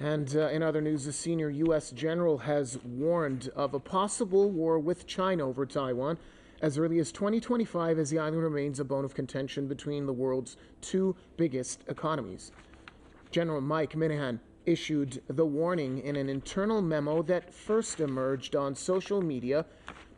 And uh, in other news, a senior U.S. general has warned of a possible war with China over Taiwan as early as 2025, as the island remains a bone of contention between the world's two biggest economies. General Mike Minihan issued the warning in an internal memo that first emerged on social media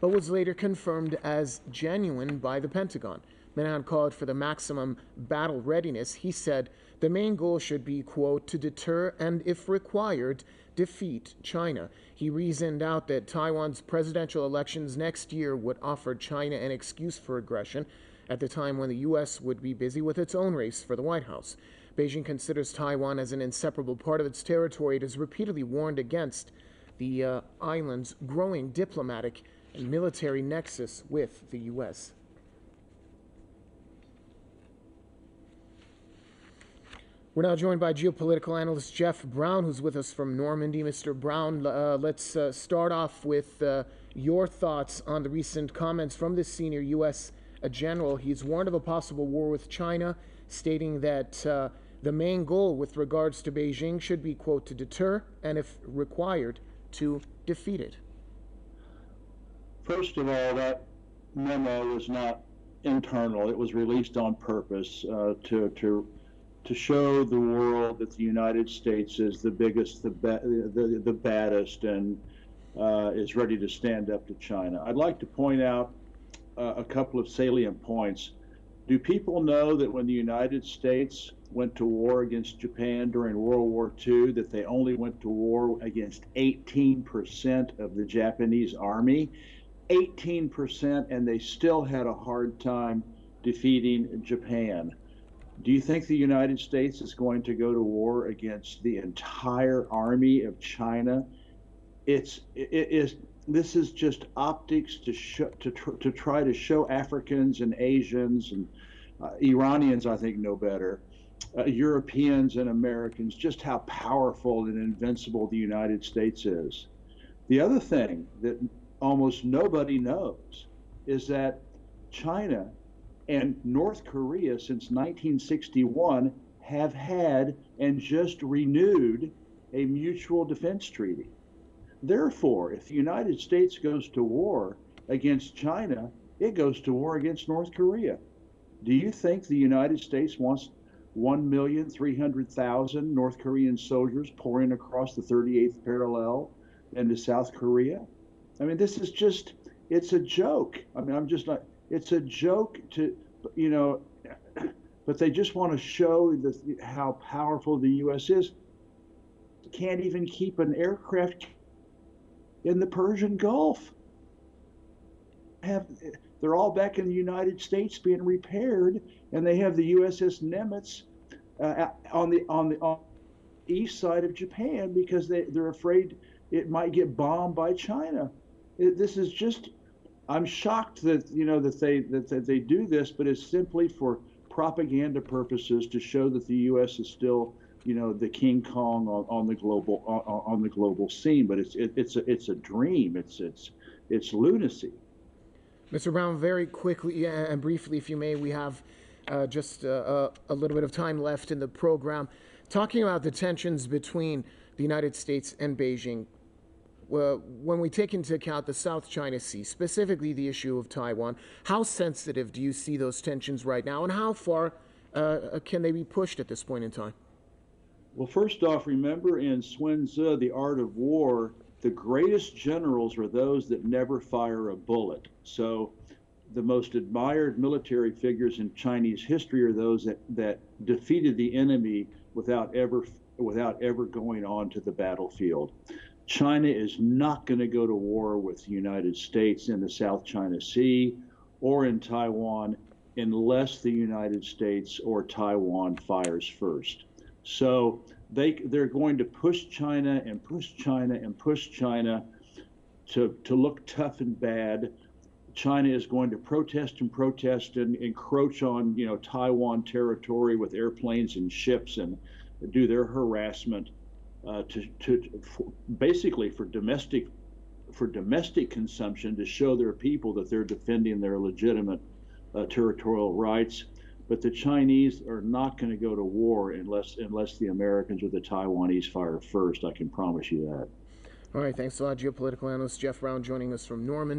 but was later confirmed as genuine by the Pentagon. Minihan called for the maximum battle readiness. He said the main goal should be, quote, to deter and, if required, defeat China. He reasoned out that Taiwan's presidential elections next year would offer China an excuse for aggression at the time when the U.S. would be busy with its own race for the White House. Beijing considers Taiwan as an inseparable part of its territory. It has repeatedly warned against the uh, island's growing diplomatic and military nexus with the U.S. We're now joined by geopolitical analyst Jeff Brown, who's with us from Normandy. Mr. Brown, uh, let's uh, start off with uh, your thoughts on the recent comments from this senior U.S. general. He's warned of a possible war with China, stating that uh, the main goal with regards to Beijing should be, quote, to deter and, if required, to defeat it. First of all, that memo was not internal. It was released on purpose uh, to, to to show the world that the United States is the biggest, the the, the baddest, and uh, is ready to stand up to China. I'd like to point out uh, a couple of salient points. Do people know that when the United States went to war against Japan during World War II, that they only went to war against 18% of the Japanese army? 18%, and they still had a hard time defeating Japan. Do you think the United States is going to go to war against the entire army of China? It's it is this is just optics to show, to tr- to try to show Africans and Asians and uh, Iranians, I think, know better. Uh, Europeans and Americans, just how powerful and invincible the United States is. The other thing that almost nobody knows is that China and North Korea since 1961 have had and just renewed a mutual defense treaty. Therefore, if the United States goes to war against China, it goes to war against North Korea. Do you think the United States wants 1,300,000 North Korean soldiers pouring across the 38th parallel into South Korea? I mean, this is just, it's a joke. I mean, I'm just not, it's a joke to, you know, but they just want to show the, how powerful the U.S. is. Can't even keep an aircraft in the Persian Gulf. Have they're all back in the United States being repaired, and they have the USS Nimitz uh, on the on the on east side of Japan because they they're afraid it might get bombed by China. It, this is just I'm shocked that you know that they that, that they do this, but it's simply for propaganda purposes to show that the U.S. is still you know the King Kong on, on the global on, on, the global scene. But it's it, it's a, it's a dream. It's it's it's lunacy. Mr. Brown, very quickly and briefly, if you may, we have uh, just uh, a little bit of time left in the program. Talking about the tensions between the United States and Beijing, when we take into account the South China Sea, specifically the issue of Taiwan, how sensitive do you see those tensions right now, and how far uh, can they be pushed at this point in time? Well, first off, remember in Sun Tzu, The Art of War, the greatest generals are those that never fire a bullet. So the most admired military figures in Chinese history are those that, that defeated the enemy without ever without ever going on to the battlefield. China is not going to go to war with the United States in the South China Sea or in Taiwan unless the United States or Taiwan fires first. So they they're going to push China and push China and push China to to look tough and bad. China is going to protest and protest and encroach on you know Taiwan territory with airplanes and ships and do their harassment uh, to, to for, basically for domestic for domestic consumption to show their people that they're defending their legitimate uh, territorial rights. But the Chinese are not going to go to war unless unless the Americans or the Taiwanese fire first. I can promise you that. All right, thanks a lot, geopolitical analyst Jeff Brown, joining us from Normandy.